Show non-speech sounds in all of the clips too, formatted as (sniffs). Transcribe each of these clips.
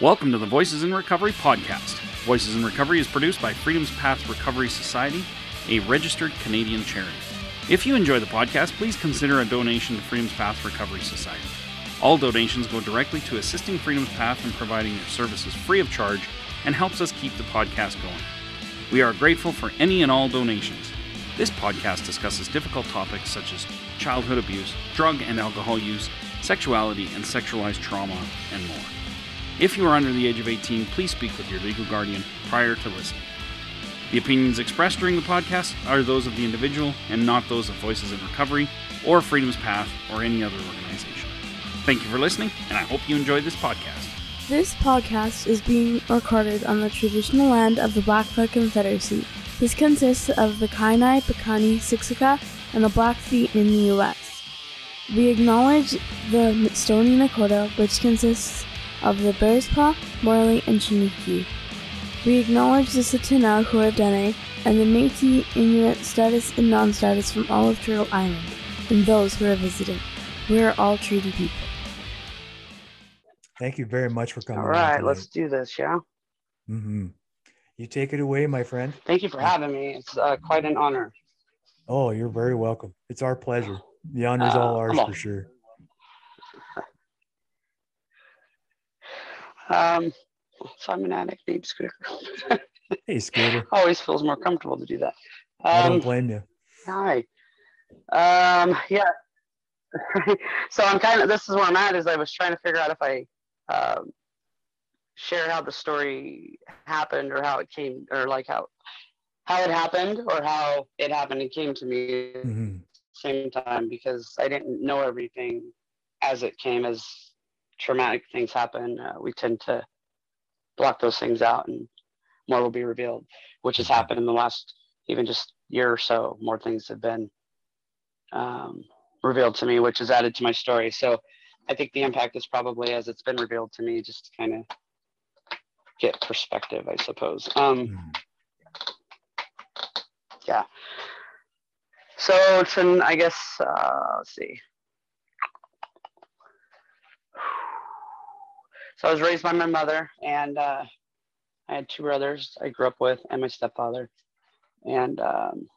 Welcome to the Voices in Recovery podcast. Voices in Recovery is produced by Freedom's Path Recovery Society, a registered Canadian charity. If you enjoy the podcast, please consider a donation to Freedom's Path Recovery Society. All donations go directly to assisting Freedom's Path in providing their services free of charge and helps us keep the podcast going. We are grateful for any and all donations. This podcast discusses difficult topics such as childhood abuse, drug and alcohol use, sexuality and sexualized trauma, and more. If you are under the age of 18, please speak with your legal guardian prior to listening. The opinions expressed during the podcast are those of the individual and not those of Voices in Recovery or Freedom's Path or any other organization. Thank you for listening, and I hope you enjoyed this podcast. This podcast is being recorded on the traditional land of the Blackfoot Confederacy. This consists of the Kainai, Piikani, Siksika, and the Blackfeet in the U.S. We acknowledge the Stoney Nakoda, which consists of the Bearspaw, Morley, and Chiniki. We acknowledge the Tsuut'ina Huadene and the Métis, Inuit, status, and non-status from all of Turtle Island, and those who are visiting. We are all treaty people. Thank you very much for coming. All right, let's do this, yeah? Mm-hmm. You take it away, my friend. Thank you for having me. It's uh, quite an honor. Oh, you're very welcome. It's our pleasure. The honor's all Uh, ours for sure. Um, so I'm an addict, named Scooter. Hey, Scooter. (laughs) Always feels more comfortable to do that. I don't Um, blame you. hi. Um, yeah. (laughs) so I'm kind of, this is where I'm at is I was trying to figure out if I um, share how the story happened or how it came or like how, how it happened or how it happened and came to me hmm same time because I didn't know everything as it came as traumatic things happen. Uh, we tend to block those things out and more will be revealed, which has happened in the last even just year or so. More things have been um, revealed to me, which has added to my story. So I think the impact is probably as it's been revealed to me, just to kind of get perspective, I suppose. Um, Mhm. yeah. So it's an, I guess, uh, let's see. So I was raised by my mother, and uh, I had two brothers I grew up with, and my stepfather. And um,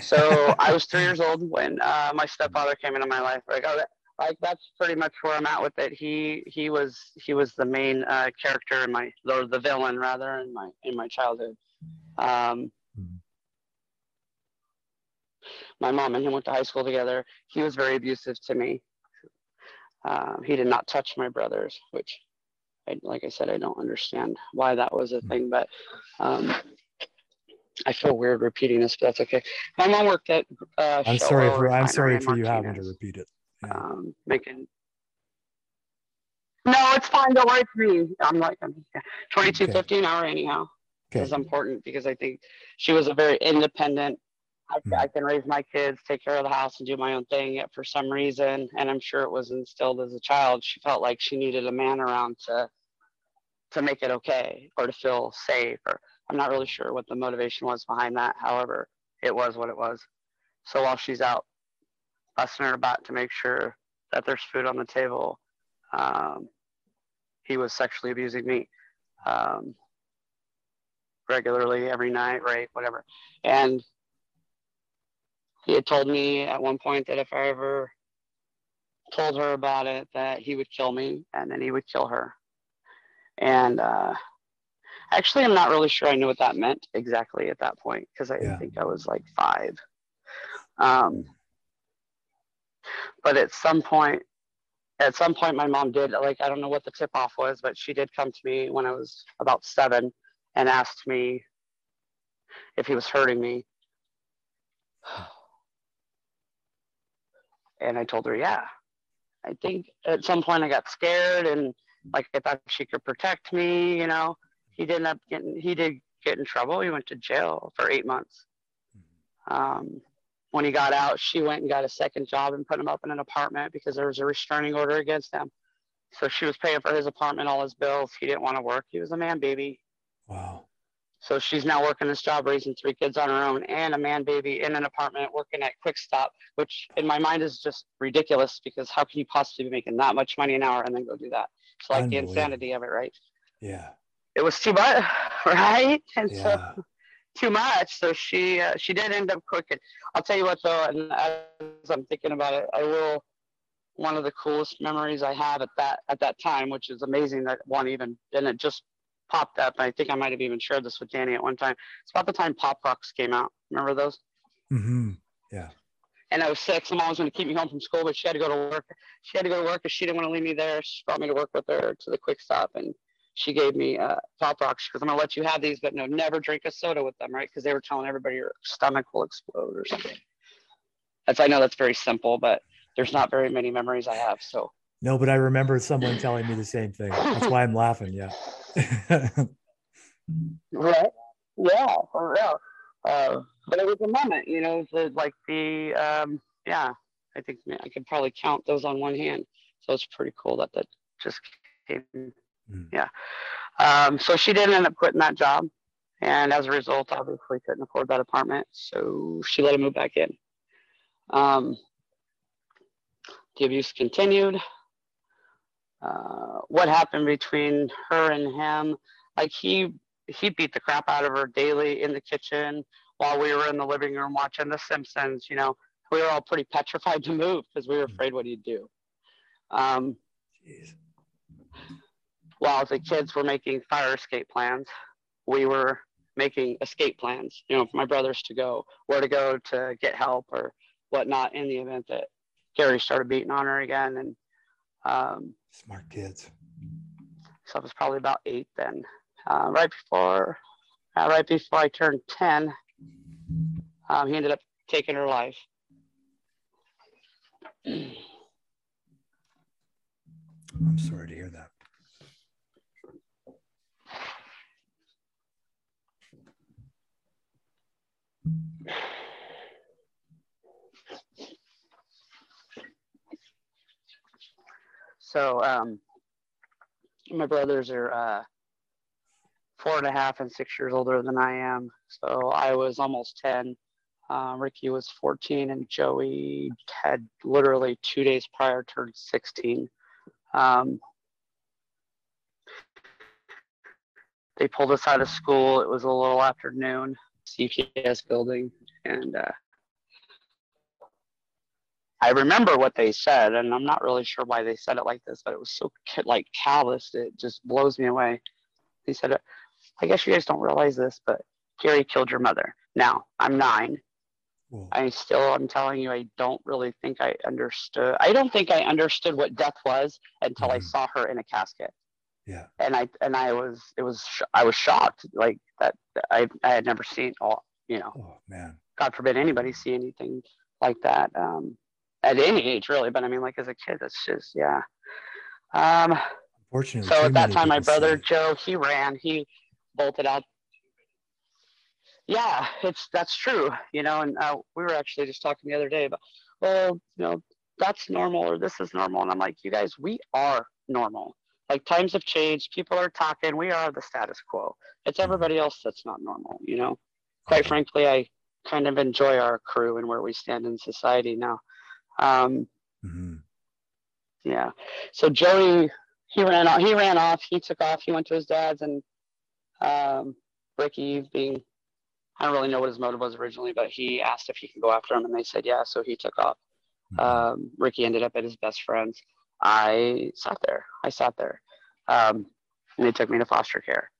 so (laughs) I was three years old when uh, my stepfather came into my life. Like, oh, that, like that's pretty much where I'm at with it. He he was he was the main uh, character in my or the villain rather in my in my childhood. Um, Mhm. my mom and him went to high school together. He was very abusive to me. Um, he did not touch my brothers, which, I, like I said, I don't understand why that was a thing. But um, I feel weird repeating this, but that's okay. My mom worked at. Uh, I'm sorry for I'm sorry for you having to repeat it. Yeah. Um, making. No, it's fine. Don't worry for me. I'm like I'm twenty two fifty an hour anyhow Okay. is important because I think she was a very independent. I, Mm. I can raise my kids, take care of the house, and do my own thing. Yet for some reason, and I'm sure it was instilled as a child, she felt like she needed a man around to to make it okay or to feel safe. Or I'm not really sure what the motivation was behind that. However, it was what it was. So while she's out busting her about to make sure that there's food on the table, um, he was sexually abusing me. Um, regularly every night, right? Whatever. And he had told me at one point that if I ever told her about it, that he would kill me and then he would kill her. And uh, actually, I'm not really sure I knew what that meant exactly at that point because I Yeah. think I was like five. Um, but at some point, at some point, my mom did like I don't know what the tip off was, but she did come to me when I was about seven and asked me if he was hurting me. (sighs) (sighs) And I told her, yeah. I think at some point I got scared and like I thought she could protect me, you know. He didn't up getting he did get in trouble. He went to jail for eight months. Um, when he got out, she went and got a second job and put him up in an apartment because there was a restraining order against him. So she was paying for his apartment, all his bills. He didn't want to work. He was a man baby. Wow. So she's now working this job, raising three kids on her own, and a man baby in an apartment, working at Quick Stop, which in my mind is just ridiculous because how can you possibly be making that much money an hour and then go do that? It's like the insanity of it, right? Yeah. It was too much, (laughs) right? And Yeah. so too much. So she uh, she did end up cooking. I'll tell you what though, and as I'm thinking about it, I will. One of the coolest memories I have at that at that time, which is amazing that one even and it just popped up. I think I might have even shared this with Danny at one time. It's about the time Pop Rocks came out. Remember those? Mm-hmm. Yeah. and I was sick. So mom was going to keep me home from school, but she had to go to work. She had to go to work because she didn't want to leave me there. She brought me to work with her to the quick stop and she gave me uh, Pop Rocks because I'm going to let you have these, but no, never drink a soda with them, right? Because they were telling everybody your stomach will explode or something. That's, I know that's very simple, but there's not very many memories I have. So, No, but I remember someone telling me the (laughs) same thing. That's why I'm laughing. Yeah. (laughs) right? Yeah, for real. Uh, but it was a moment, you know, the, like the, um, yeah, I think man, I could probably count those on one hand. So it's pretty cool that that just came. Mm. Yeah. Um, so she didn't end up quitting that job. And as a result, obviously couldn't afford that apartment. So she let him move back in. Um, the abuse continued. Uh, what happened between her and him? Like he he beat the crap out of her daily in the kitchen while we were in the living room watching The Simpsons. You know, we were all pretty petrified to move because we were afraid what he'd do. Um, Jeez. while the kids were making fire escape plans, we were making escape plans, you know, for my brothers to go, where to go to get help or whatnot in the event that Gary started beating on her again. And um, Smart kids. so I was probably about eight then. Uh, right before, uh, right before I turned 10, um, he ended up taking her life. I'm sorry to hear that. So um, my brothers are uh, four and a half and six years older than I am. So I was almost 10. Uh, Ricky was 14, and Joey had literally two days prior turned 16. Um, they pulled us out of school. It was a little after noon, CPS building, and uh, I remember what they said, and I'm not really sure why they said it like this, but it was so like callous. It just blows me away. They said, "I guess you guys don't realize this, but Gary killed your mother." Now I'm nine. Whoa. I still, I'm telling you, I don't really think I understood. I don't think I understood what death was until I Mhm. saw her in a casket Yeah. and I and I was it was sh- I was shocked like that I I had never seen all you know Oh man. God forbid anybody see anything like that um at any age really but I mean like as a kid it's just yeah um Unfortunately. so at that time my brother. Joe he ran he bolted out yeah it's that's true you know and uh, we were actually just talking the other day about well you know that's normal or this is normal and I'm like you guys we are normal like times have changed people are talking we are the status quo it's Mhm. everybody else that's not normal you know quite frankly i kind of enjoy our crew and where we stand in society now um Mhm. yeah so joey he ran off he ran off he took off he went to his dad's and um ricky being i don't really know what his motive was originally but he asked if he could go after him and they said yeah so he took off Mhm. um, Ricky ended up at his best friend's. I sat there. I sat there. Um, and they took me to foster care.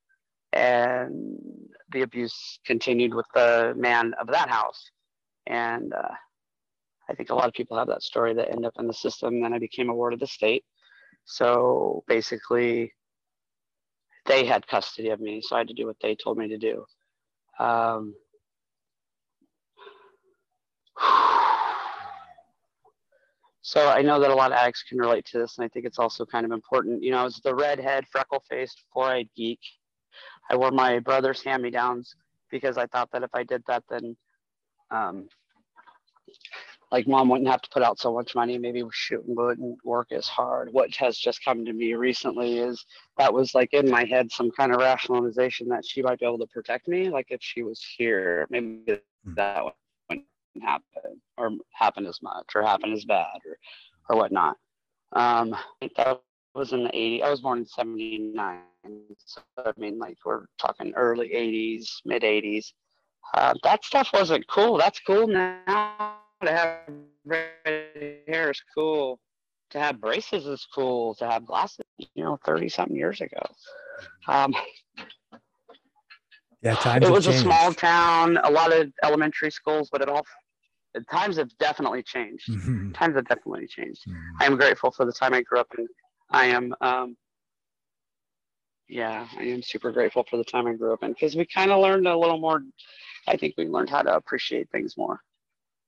And the abuse continued with the man of that house. And uh, I think a lot of people have that story that end up in the system. Then I became a ward of the state. So basically, they had custody of me. So I had to do what they told me to do. Um, (sighs) So I know that a lot of addicts can relate to this, and I think it's also kind of important. You know, I was the redhead, freckle-faced, four-eyed geek. I wore my brother's hand-me-downs because I thought that if I did that, then, um, like, mom wouldn't have to put out so much money. Maybe she wouldn't work as hard. What has just come to me recently is that was like in my head some kind of rationalization that she might be able to protect me, like if she was here. Maybe that wouldn't happen or happen as much or happen as bad or or whatnot. Um, that was in the 80s. I was born in 79. So, I mean, like, we're talking early 80s, mid 80s. Uh, that stuff wasn't cool. That's cool now. To have red hair is cool. To have braces is cool. To have glasses, you know, 30 something years ago. Um, yeah, times it was changed. a small town, a lot of elementary schools, but it all the times have definitely changed. Mhm. Times have definitely changed. Mhm. I am grateful for the time I grew up in. I am, um, yeah, I am super grateful for the time I grew up in because we kind of learned a little more. I think we learned how to appreciate things more.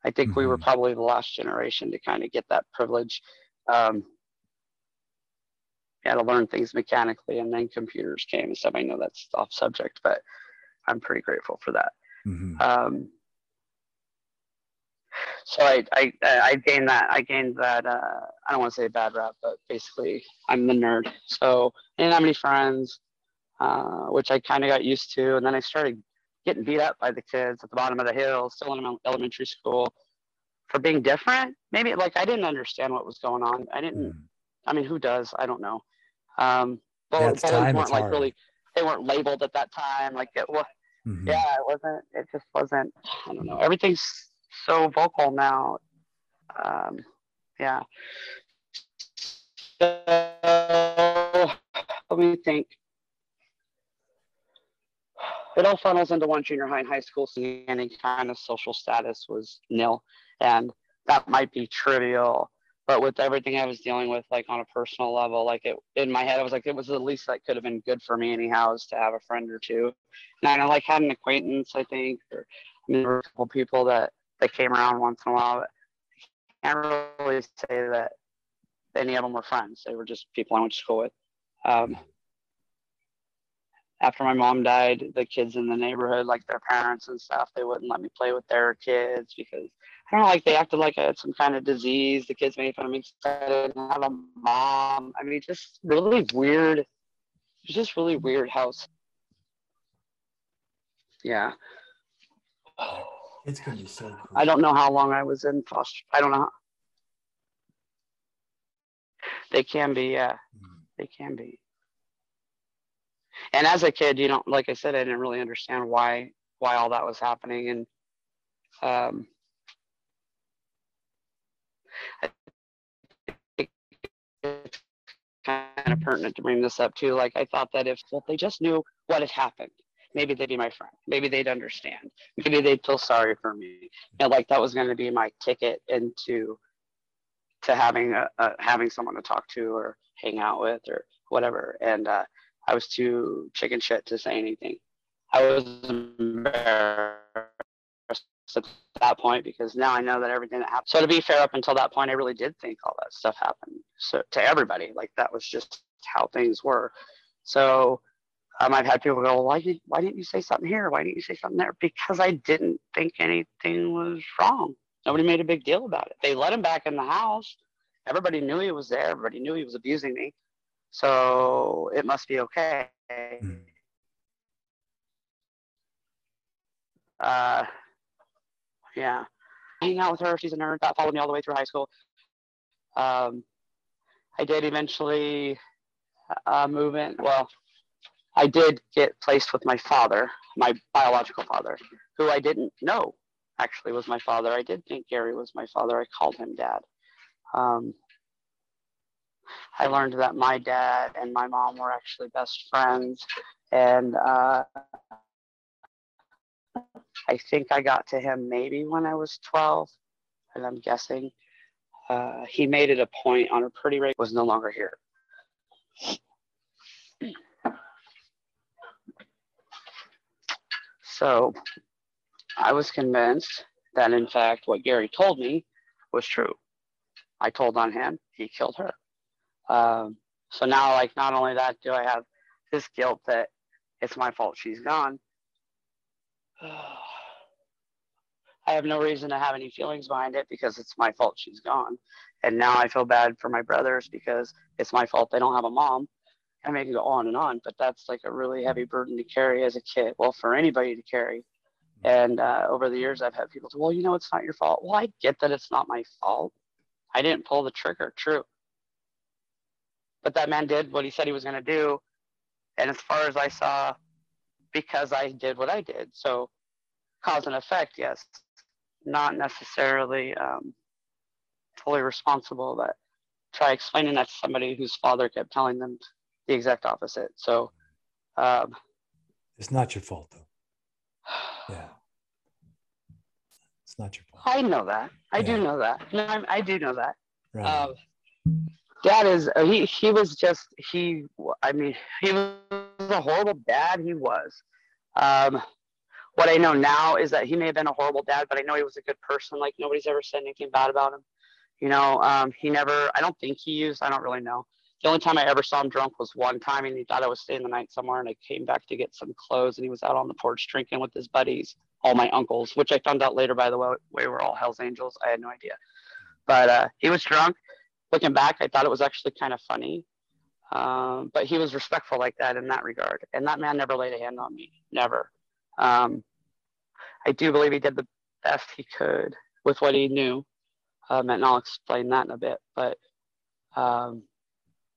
I think we were Mhm. probably the last generation to kind of get that privilege. Um, yeah, to learn things mechanically, and then computers came and stuff. I know that's off subject, but I'm pretty grateful for that. Mhm. Um, so I, I I gained that I gained that uh, I don't want to say bad rap, but basically I'm the nerd. So I didn't have any friends, uh, which I kind of got used to, and then I started getting beat up by the kids at the bottom of the hill, still in elementary school, for being different. Maybe like I didn't understand what was going on. I didn't. Mhm. I mean, who does? I don't know. Um, but Yeah, it's weren't like hard. really. They weren't labeled at that time. Like it was Mhm. yeah it wasn't it just wasn't i don't know everything's so vocal now um yeah so let me think it all funnels into one junior high and high school so any kind of social status was nil and that might be trivial but with everything i was dealing with like on a personal level like it in my head i was like it was the least that could have been good for me anyhow is to have a friend or two and I like had an acquaintance, I think, or I mean, there were a couple people that that came around once in a while. But I can't really say that any of them were friends. They were just people I went to school with. Um, after my mom died, the kids in the neighborhood, like their parents and stuff, they wouldn't let me play with their kids because I don't know, like they acted like I had some kind of disease. The kids made fun of me because I didn't have a mom. I mean, just really weird. It's just really weird house. Yeah. It's gonna be so cool. I don't know how long I was in foster. I don't know. How... They can be, yeah, Mhm. they can be. And as a kid, you know, like I said, I didn't really understand why why all that was happening, and um, I think it's kind of pertinent to bring this up too. Like I thought that if well, they just knew what had happened, maybe they'd be my friend. Maybe they'd understand. Maybe they'd feel sorry for me. And like that was going to be my ticket into to having a, a having someone to talk to or hang out with or whatever. And uh, I was too chicken shit to say anything. I was embarrassed at that point because now I know that everything that happened. So to be fair, up until that point, I really did think all that stuff happened. So to everybody, like that was just how things were. So um, I've had people go, why, did, why didn't you say something here? Why didn't you say something there? Because I didn't think anything was wrong. Nobody made a big deal about it. They let him back in the house. Everybody knew he was there. Everybody knew he was abusing me. So it must be okay. Mhm. Uh, yeah. Hang out with her. She's a nerd. That followed me all the way through high school. Um, I did eventually uh, move in. Well, I did get placed with my father, my biological father, who I didn't know actually was my father. I did think Gary was my father. I called him dad. Um, I learned that my dad and my mom were actually best friends. And uh, I think I got to him maybe when I was 12, and I'm guessing. Uh, he made it a point on a pretty rate was no longer here. So I was convinced that, in fact, what Gary told me was true. I told on him, he killed her. Um, so now, like, not only that, do I have this guilt that it's my fault she's gone. (sighs) I have no reason to have any feelings behind it because it's my fault she's gone. And now I feel bad for my brothers because it's my fault they don't have a mom. I can go on and on, but that's like a really heavy burden to carry as a kid. Well, for anybody to carry. And uh, over the years, I've had people say, well, you know, it's not your fault. Well, I get that it's not my fault. I didn't pull the trigger. True. But that man did what he said he was going to do. And as far as I saw, because I did what I did. So cause and effect, yes, not necessarily um, fully responsible, but try explaining that to somebody whose father kept telling them the exact opposite. So um, it's not your fault, though. (sighs) Yeah. It's not your fault. I know that. I yeah. do know that. No, I, I do know that. Right. Um, dad is uh, he he was just he i mean he was a horrible dad he was. Um what i know now is that he may have been a horrible dad but i know he was a good person like nobody's ever said anything bad about him. You know um he never i don't think he used i don't really know. The only time i ever saw him drunk was one time and he thought i was staying the night somewhere and i came back to get some clothes and he was out on the porch drinking with his buddies all my uncles which i found out later by the way, way were all hell's angels. I had no idea. But uh he was drunk looking back, I thought it was actually kind of funny. Um, but he was respectful like that in that regard. And that man never laid a hand on me, never. Um, I do believe he did the best he could with what he knew. Um, and I'll explain that in a bit. But um,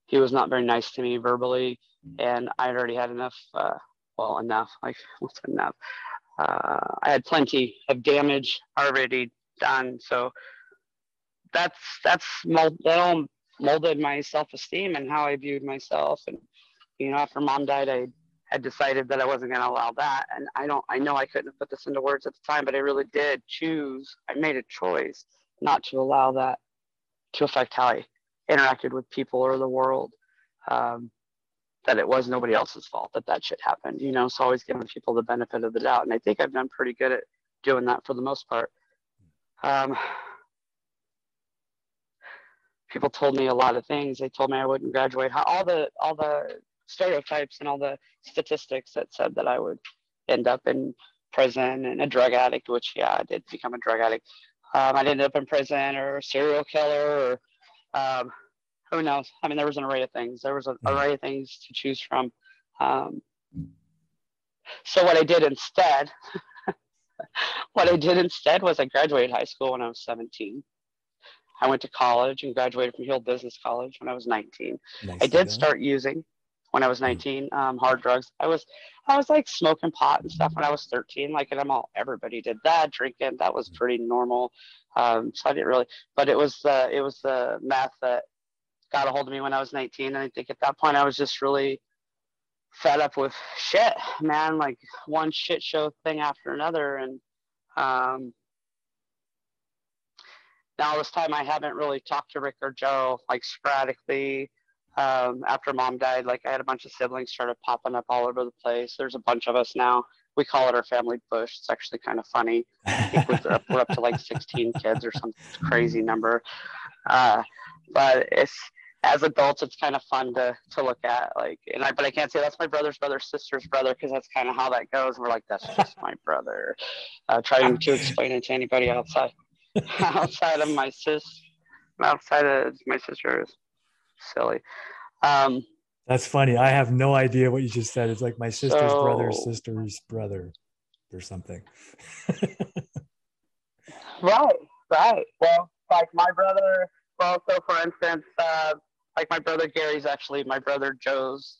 he was not very nice to me verbally. And I had already had enough, uh, well, enough, like (laughs) what's enough? Uh, I had plenty of damage already done. So that's that's mold, that all molded my self-esteem and how I viewed myself. And you know, after mom died, I had decided that I wasn't going to allow that. And I don't, I know I couldn't put this into words at the time, but I really did choose. I made a choice not to allow that to affect how I interacted with people or the world. Um, that it was nobody else's fault that that shit happened. You know, so always giving people the benefit of the doubt, and I think I've done pretty good at doing that for the most part. Um, people told me a lot of things. They told me I wouldn't graduate. All the all the stereotypes and all the statistics that said that I would end up in prison and a drug addict, which yeah, I did become a drug addict. Um, I'd end up in prison or a serial killer or um, who knows? I mean, there was an array of things. There was an array of things to choose from. Um, so what I did instead, (laughs) what I did instead was I graduated high school when I was 17. I went to college and graduated from Heald Business College when I was 19. Nice I did start using when I was hmm. 19 um, hard drugs. I was I was like smoking pot and stuff when I was 13. Like and I'm all everybody did that drinking. That was hmm. pretty normal. Um, so I didn't really. But it was the it was the meth that got a hold of me when I was 19. And I think at that point I was just really fed up with shit, man. Like one shit show thing after another, and um, now this time I haven't really talked to Rick or Joe like sporadically. Um, after mom died, like I had a bunch of siblings started popping up all over the place. There's a bunch of us now. We call it our family bush. It's actually kind of funny. we're, up, we're up to like 16 kids or some crazy number. Uh, but it's as adults, it's kind of fun to to look at. Like, and I but I can't say that's my brother's brother, sister's brother, because that's kind of how that goes. We're like, that's just my brother. Uh, trying to explain it to anybody outside. (laughs) outside of my sis, outside of my sister is silly. Um, That's funny. I have no idea what you just said. It's like my sister's so, brother's sister's brother or something. (laughs) right, right. Well, like my brother, well, so for instance, uh, like my brother Gary's actually my brother Joe's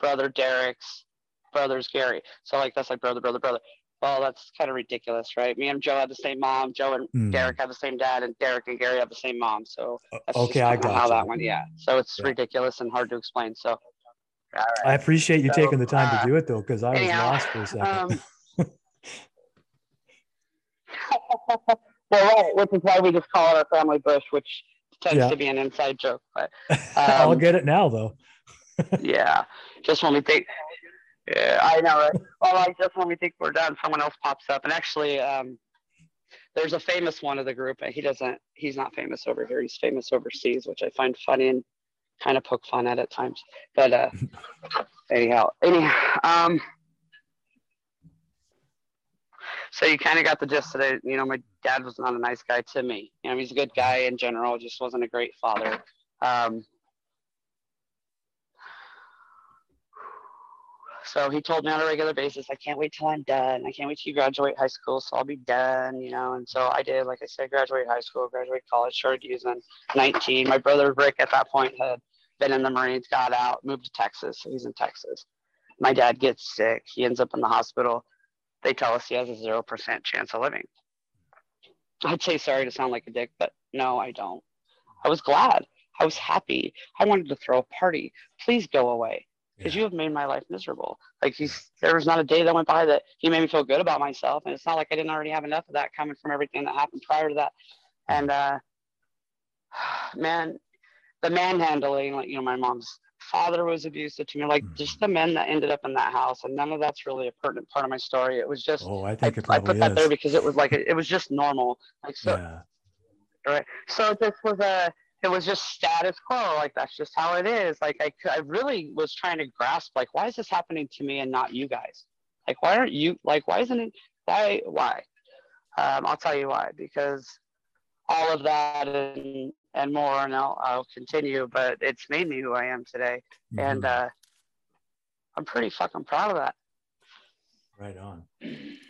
brother Derek's brother's Gary. So like that's like brother, brother, brother well, that's kind of ridiculous, right? Me and Joe had the same mom. Joe and mm. Derek have the same dad, and Derek and Gary have the same mom. So okay, I got how you. that one. Yeah. So it's yeah. ridiculous and hard to explain. So right. I appreciate you so, taking the time uh, to do it though, because I anyhow, was lost for a second. Um, (laughs) well, right, which is why we just call it our family bush, which tends yeah. to be an inside joke. But (laughs) um, I'll get it now though. (laughs) yeah, just when we think yeah, I know. Right? well, like just when we think we're done, someone else pops up, and actually, um, there's a famous one of the group. And he doesn't. He's not famous over here. He's famous overseas, which I find funny and kind of poke fun at at times. But uh, (laughs) anyhow, anyhow, um, so you kind of got the gist of it. You know, my dad was not a nice guy to me. You know, he's a good guy in general, just wasn't a great father. Um, So he told me on a regular basis, I can't wait till I'm done. I can't wait till you graduate high school, so I'll be done, you know. And so I did, like I said, graduate high school, graduate college, started using 19. My brother Rick at that point had been in the Marines, got out, moved to Texas. So he's in Texas. My dad gets sick. He ends up in the hospital. They tell us he has a 0% chance of living. I'd say sorry to sound like a dick, but no, I don't. I was glad. I was happy. I wanted to throw a party. Please go away because yeah. you have made my life miserable. Like he's, there was not a day that went by that he made me feel good about myself. And it's not like I didn't already have enough of that coming from everything that happened prior to that. And, uh, (sighs) man, the manhandling, like, you know, my mom's father was abusive to me, like mm-hmm. just the men that ended up in that house. And none of that's really a pertinent part of my story. It was just, oh, I think I, I put is. that there because it was like, it was just normal. Like, so, yeah. right. So this was a, it was just status quo. Like that's just how it is. Like I, I really was trying to grasp, like, why is this happening to me and not you guys? Like, why aren't you, like, why isn't it, why, why? Um, I'll tell you why, because all of that and and more, and I'll, I'll continue. But it's made me who I am today, mm-hmm. and uh, I'm pretty fucking proud of that. Right on. (clears throat)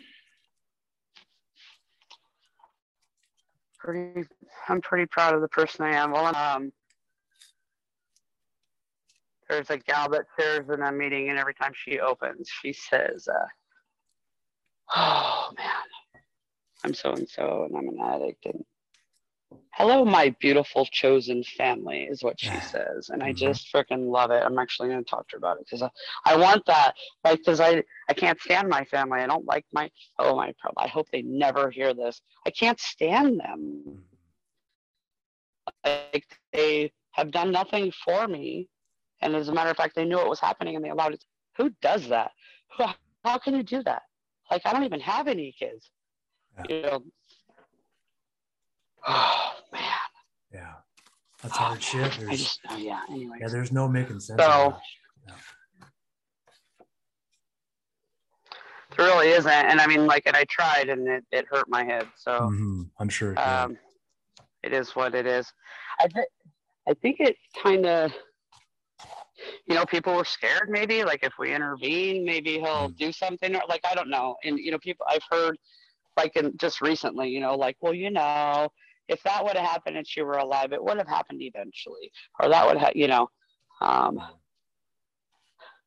Pretty, I'm pretty proud of the person I am. Well, um, there's a gal that shares in a meeting, and every time she opens, she says, uh, "Oh man, I'm so and so, and I'm an addict, and hello my beautiful chosen family is what she (sighs) says and i mm-hmm. just freaking love it. I'm actually going to talk to her about it because I, I want that like because i i can't stand my family. I don't like my oh my i hope they never hear this. I can't stand them. Like they have done nothing for me and as a matter of fact they knew what was happening and they allowed it. Who does that? How can you do that? Like i don't even have any kids. Yeah. you know Oh man. Yeah. That's hard oh, shit. There's, I just, oh, yeah. Anyway. Yeah, there's no making sense. So, yeah. There really isn't, and I mean, like, and I tried, and it, it hurt my head. So mm-hmm. I'm sure. It, um, it is what it is. I th- I think it kind of, you know, people were scared. Maybe like if we intervene, maybe he'll mm. do something. Or like I don't know. And you know, people I've heard, like in just recently, you know, like well, you know, if that would have happened and she were alive, it would have happened eventually, or that would have, you know, um,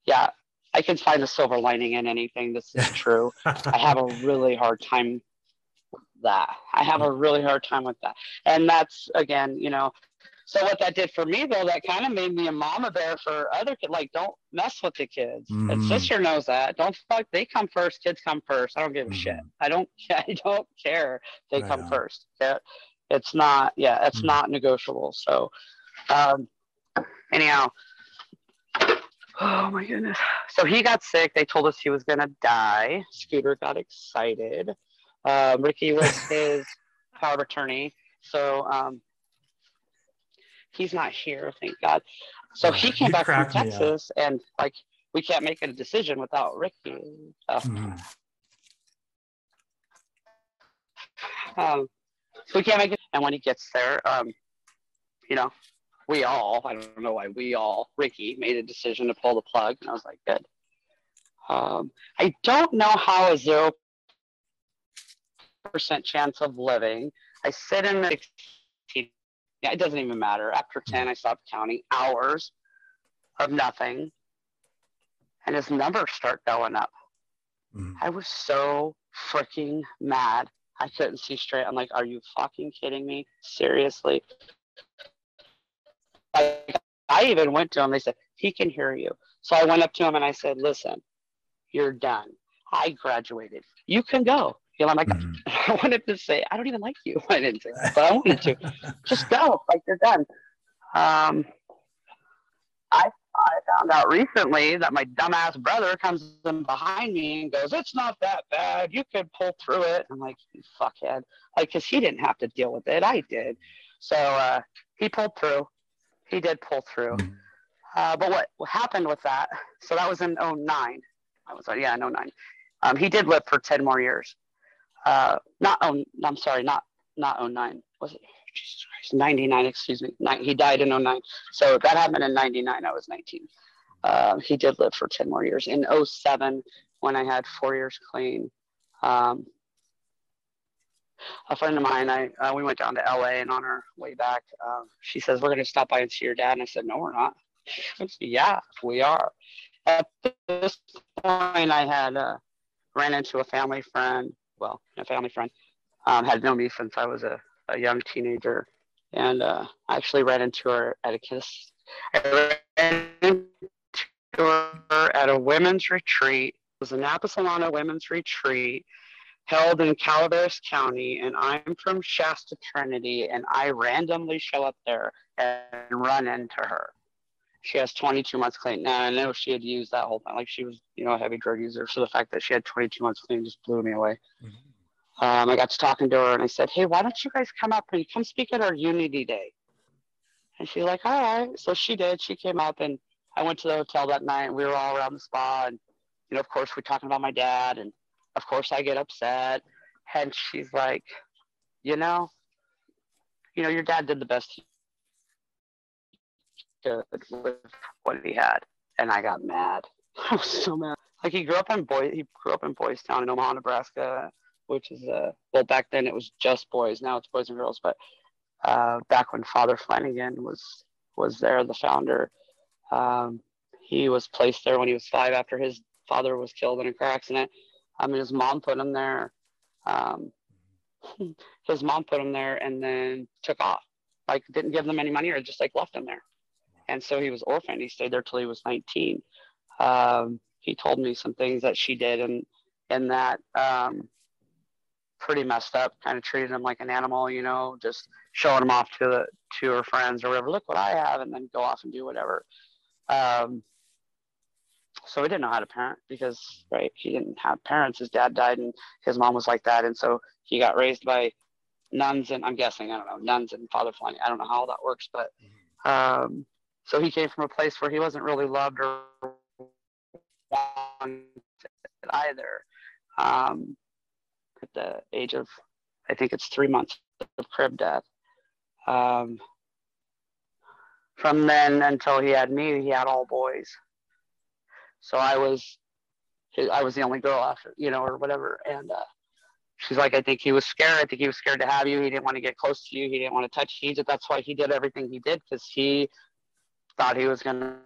yeah, I can find the silver lining in anything. This is (laughs) true. I have a really hard time with that. I have a really hard time with that, and that's again, you know. So what that did for me though, that kind of made me a mama bear for other kids. Like, don't mess with the kids. Mm. And sister knows that. Don't fuck. They come first. Kids come first. I don't give a mm. shit. I don't. (laughs) I don't care. They right come on. first. Yeah it's not yeah it's mm-hmm. not negotiable. So um anyhow. Oh my goodness. So he got sick. They told us he was gonna die. Scooter got excited. Um, ricky was (laughs) his power of attorney. So um he's not here thank god. So he came back from texas and like we can't make a decision without ricky. So. mm-hmm. um so we can't make it. And when he gets there, um, you know, we all, I don't know why we all, Ricky made a decision to pull the plug. And I was like, good. Um, I don't know how a zero percent chance of living. I sit in the yeah, it doesn't even matter. After 10, I stopped counting hours of nothing. And his numbers start going up. Mm. I was so freaking mad. I couldn't see straight. I'm like, are you fucking kidding me? Seriously? Like, I even went to him. They said, he can hear you. So I went up to him and I said, listen, you're done. I graduated. You can go. You know, I'm like, mm-hmm. (laughs) I wanted to say, I don't even like you. (laughs) I didn't say that, but I wanted to. (laughs) Just go. Like, you're done. Um, I I found out recently that my dumbass brother comes in behind me and goes, "It's not that bad. You could pull through it." I'm like, "You fuckhead!" Like, cause he didn't have to deal with it. I did. So uh, he pulled through. He did pull through. Mm-hmm. Uh, but what, what happened with that? So that was in 09. I was like, yeah, in 09. Um, he did live for 10 more years. Uh, not oh, I'm sorry, not not 09. Was it? Jesus Christ, 99, excuse me. he died in 09. So that happened in 99. I was 19. Uh, he did live for 10 more years. In 07, when I had four years clean, um, a friend of mine, I uh, we went down to LA, and on our way back, uh, she says, "We're going to stop by and see your dad." And I said, "No, we're not. yeah, we are. At this point, I had uh, ran into a family friend. Well, a family friend um, had known me since I was a, a young teenager, and uh, I actually ran into her at a kiss. I ran into her at a women's retreat. It was a Napa Solano women's retreat held in Calaveras County, and I'm from Shasta Trinity, and I randomly show up there and run into her. She has 22 months clean. Now I know she had used that whole time, like she was, you know, a heavy drug user. So the fact that she had 22 months clean just blew me away. Mm-hmm. Um, I got to talking to her, and I said, "Hey, why don't you guys come up and come speak at our Unity Day?" And she's like, "All right." So she did. She came up, and I went to the hotel that night. And we were all around the spa, and you know, of course, we're talking about my dad, and of course I get upset. And she's like, you know, you know, your dad did the best he could with what he had. And I got mad. (laughs) I was so mad. Like he grew up in boy he grew up in Boys Town in Omaha, Nebraska, which is uh well back then it was just boys, now it's boys and girls, but uh back when Father Flanagan was was there, the founder. Um, he was placed there when he was five after his father was killed in a car accident. I mean, his mom put him there. Um, (laughs) his mom put him there and then took off. Like, didn't give them any money or just like left him there. And so he was orphaned. He stayed there till he was 19. Um, he told me some things that she did and and that um, pretty messed up. Kind of treated him like an animal, you know, just showing him off to the to her friends or whatever. Look what I have, and then go off and do whatever. Um, so he didn't know how to parent because right he didn't have parents his dad died and his mom was like that and so he got raised by nuns and i'm guessing i don't know nuns and father flying i don't know how that works but um, so he came from a place where he wasn't really loved or wanted either um, at the age of i think it's three months of crib death um, from then until he had me he had all boys so I was, I was the only girl after, you know, or whatever. And uh, she's like, I think he was scared. I think he was scared to have you. He didn't want to get close to you. He didn't want to touch you. That's why he did everything he did because he thought he was gonna,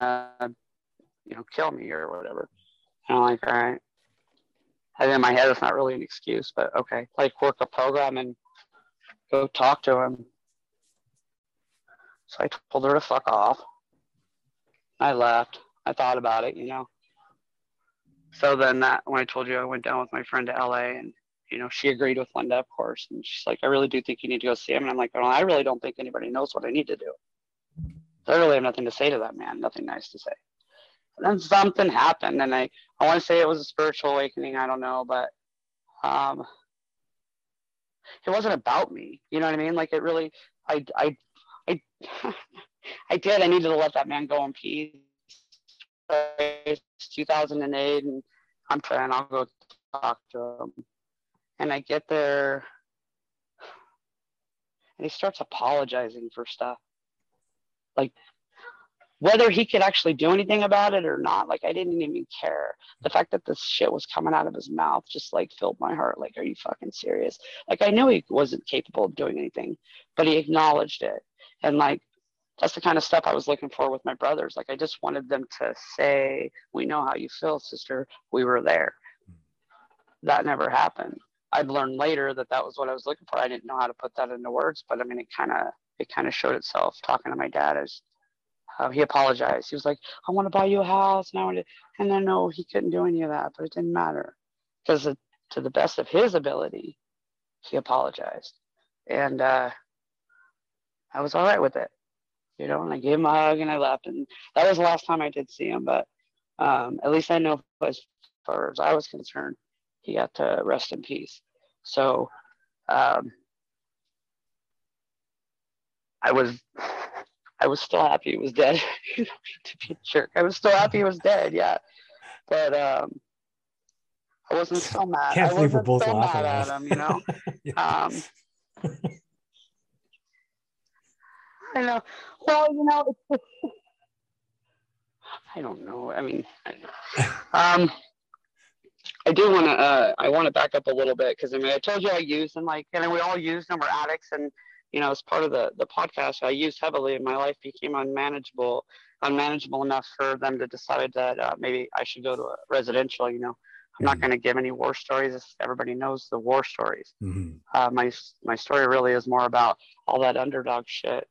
uh, you know, kill me or whatever. And I'm like, all right. And in my head, it's not really an excuse, but okay. Like work a program and go talk to him. So I told her to fuck off. I left. I thought about it, you know. So then that when I told you I went down with my friend to LA and you know, she agreed with Linda, of course. And she's like, I really do think you need to go see him. And I'm like, well, I really don't think anybody knows what I need to do. So I really have nothing to say to that man, nothing nice to say. Then something happened, and I, I want to say it was a spiritual awakening. I don't know, but um, it wasn't about me. You know what I mean? Like it really, I, I, I, (laughs) I did. I needed to let that man go in peace 2008, and I'm trying. I'll go talk to him, and I get there, and he starts apologizing for stuff, like whether he could actually do anything about it or not. Like I didn't even care. The fact that this shit was coming out of his mouth just like filled my heart. Like, are you fucking serious? Like I knew he wasn't capable of doing anything, but he acknowledged it, and like that's the kind of stuff I was looking for with my brothers. Like I just wanted them to say, "We know how you feel, sister. We were there." That never happened. I'd learned later that that was what I was looking for. I didn't know how to put that into words, but I mean, it kind of it kind of showed itself talking to my dad as uh, he apologized. He was like, "I want to buy you a house," and I wanted, and then no, he couldn't do any of that, but it didn't matter because to the best of his ability, he apologized, and uh, I was all right with it you know, and I gave him a hug and I left. And that was the last time I did see him. But um, at least I know as far as I was concerned, he got to rest in peace. So um, I was I was still happy he was dead. (laughs) to be a jerk. I was still happy he was dead, yeah. But um, I wasn't so (laughs) mad. Can't I believe we're wasn't both so laughing mad at him, you know. (laughs) yeah. um, I know. Well, you know, it's I don't know. I mean, um, I do want to. Uh, I want to back up a little bit because I mean, I told you I use and like, and we all use them. We're addicts, and you know, as part of the the podcast I used heavily, and my life became unmanageable, unmanageable enough for them to decide that uh, maybe I should go to a residential. You know, I'm not mm-hmm. going to give any war stories. Everybody knows the war stories. Mm-hmm. Uh, my my story really is more about all that underdog shit.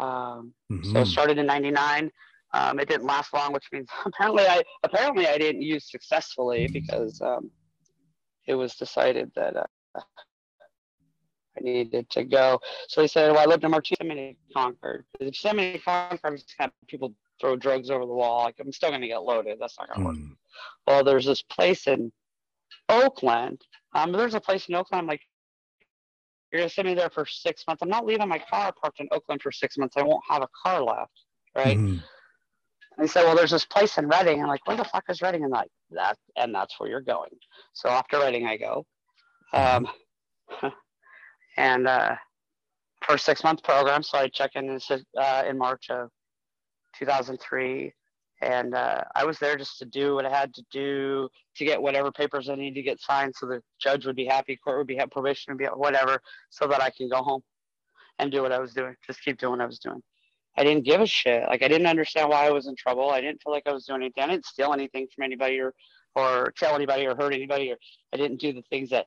Um, mm-hmm. So it started in '99. Um, it didn't last long, which means (laughs) apparently I apparently I didn't use successfully because um, it was decided that uh, I needed to go. So they said, well, I lived in Martinez, Yosemite Concord. Yosemite Concord have people throw drugs over the wall. Like I'm still gonna get loaded. That's not gonna work. Mm. Well, there's this place in Oakland. Um, there's a place in Oakland. I'm like, you're gonna send me there for six months. I'm not leaving my car parked in Oakland for six months. I won't have a car left, right? Mm. And he said, well, there's this place in Redding." I'm like, where the fuck is Redding?" And like that, and that's where you're going. So after Redding, I go. Um, (laughs) and uh, for six month program. So I check in uh, in March of 2003. And uh, I was there just to do what I had to do to get whatever papers I need to get signed so the judge would be happy, court would be happy, probation would be whatever, so that I can go home and do what I was doing. Just keep doing what I was doing. I didn't give a shit. Like I didn't understand why I was in trouble. I didn't feel like I was doing anything. I didn't steal anything from anybody or or tell anybody or hurt anybody or I didn't do the things that,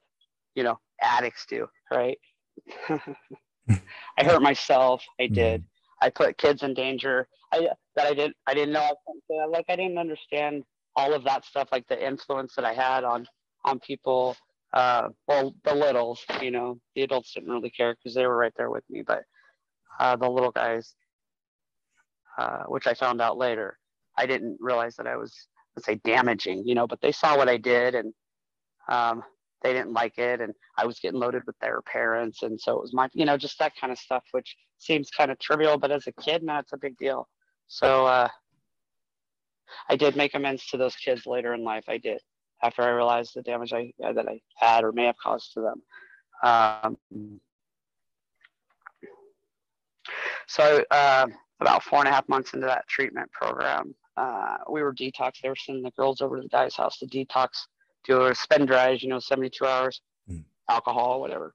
you know, addicts do, right? I hurt myself. I mm-hmm. did. I put kids in danger. I that I didn't I didn't know like I didn't understand all of that stuff like the influence that I had on on people. Uh, well, the littles, you know, the adults didn't really care because they were right there with me, but uh, the little guys, uh, which I found out later, I didn't realize that I was let's say damaging, you know, but they saw what I did and um, they didn't like it and i was getting loaded with their parents and so it was my you know just that kind of stuff which seems kind of trivial but as a kid man it's a big deal. So uh, i did make amends to those kids later in life. I did after i realized the damage i uh, that i had or may have caused to them. Um, so uh, about four and a half months into that treatment program uh, we were detox they were sending the girls over to the guy's house to detox do a spend dries, you know, 72 hours, mm. alcohol, whatever.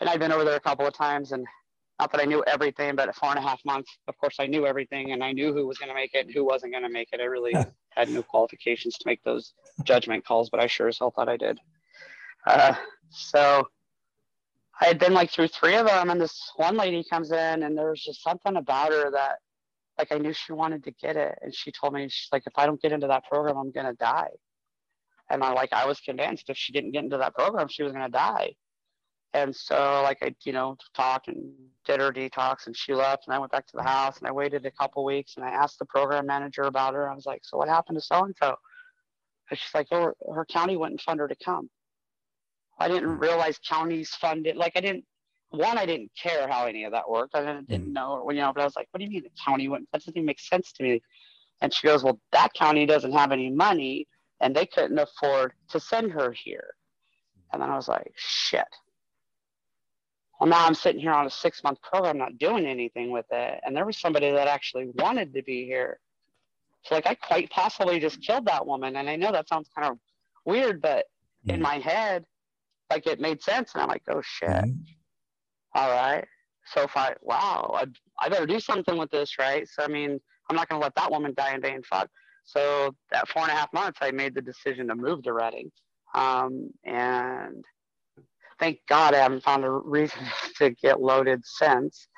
And I'd been over there a couple of times and not that I knew everything, but at four and a half months, of course, I knew everything and I knew who was going to make it and who wasn't going to make it. I really (laughs) had no qualifications to make those judgment calls, but I sure as hell thought I did. Uh, so I had been like through three of them, and this one lady comes in, and there was just something about her that, like, I knew she wanted to get it. And she told me, she's like, if I don't get into that program, I'm going to die. And I like I was convinced if she didn't get into that program, she was gonna die. And so like I, you know, talked and did her detox and she left and I went back to the house and I waited a couple weeks and I asked the program manager about her. I was like, So what happened to so and so? And she's like, Oh, her county wouldn't fund her to come. I didn't realize counties funded like I didn't one, I didn't care how any of that worked. I didn't, didn't mm. know, you know, but I was like, what do you mean the county wouldn't? That doesn't even make sense to me. And she goes, well, that county doesn't have any money and they couldn't afford to send her here. And then I was like, shit. Well, now I'm sitting here on a six month program, not doing anything with it. And there was somebody that actually wanted to be here. So, like, I quite possibly just killed that woman. And I know that sounds kind of weird, but in mm. my head, like, it made sense. And I'm like, oh, shit. Mm-hmm. All right. So, if I, wow, I, I better do something with this, right? So, I mean, I'm not going to let that woman die in vain. Fuck. So that four and a half months, I made the decision to move to Redding. Um, and thank God I haven't found a reason (laughs) to get loaded since.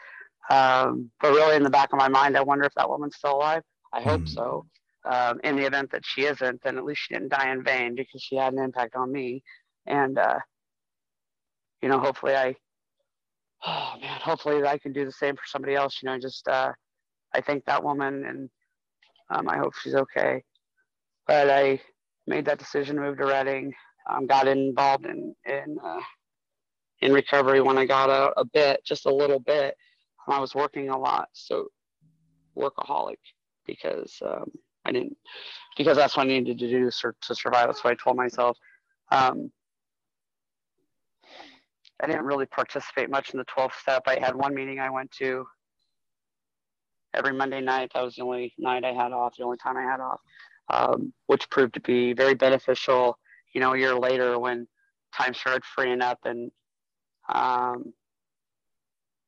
Um, but really, in the back of my mind, I wonder if that woman's still alive. I hope mm. so. Um, in the event that she isn't, then at least she didn't die in vain because she had an impact on me. And, uh, you know, hopefully I, (sighs) oh man, hopefully I can do the same for somebody else. You know, just, uh, I think that woman and um, I hope she's okay. But I made that decision, moved to Redding, um, got involved in in uh, in recovery when I got out a bit, just a little bit. I was working a lot, so workaholic because um, I didn't because that's what I needed to do to, to survive. That's what I told myself. Um, I didn't really participate much in the 12th step. I had one meeting I went to every Monday night. That was the only night I had off, the only time I had off, um, which proved to be very beneficial. You know, a year later when time started freeing up and um,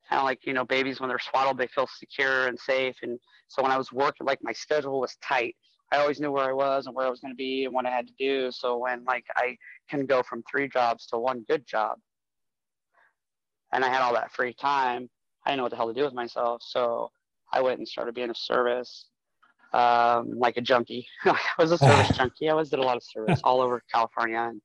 kind of like you know babies when they're swaddled they feel secure and safe and so when i was working like my schedule was tight i always knew where i was and where i was going to be and what i had to do so when like i can go from three jobs to one good job and i had all that free time i didn't know what the hell to do with myself so i went and started being a service um, like a junkie (laughs) i was a service (laughs) junkie i always did a lot of service all over california and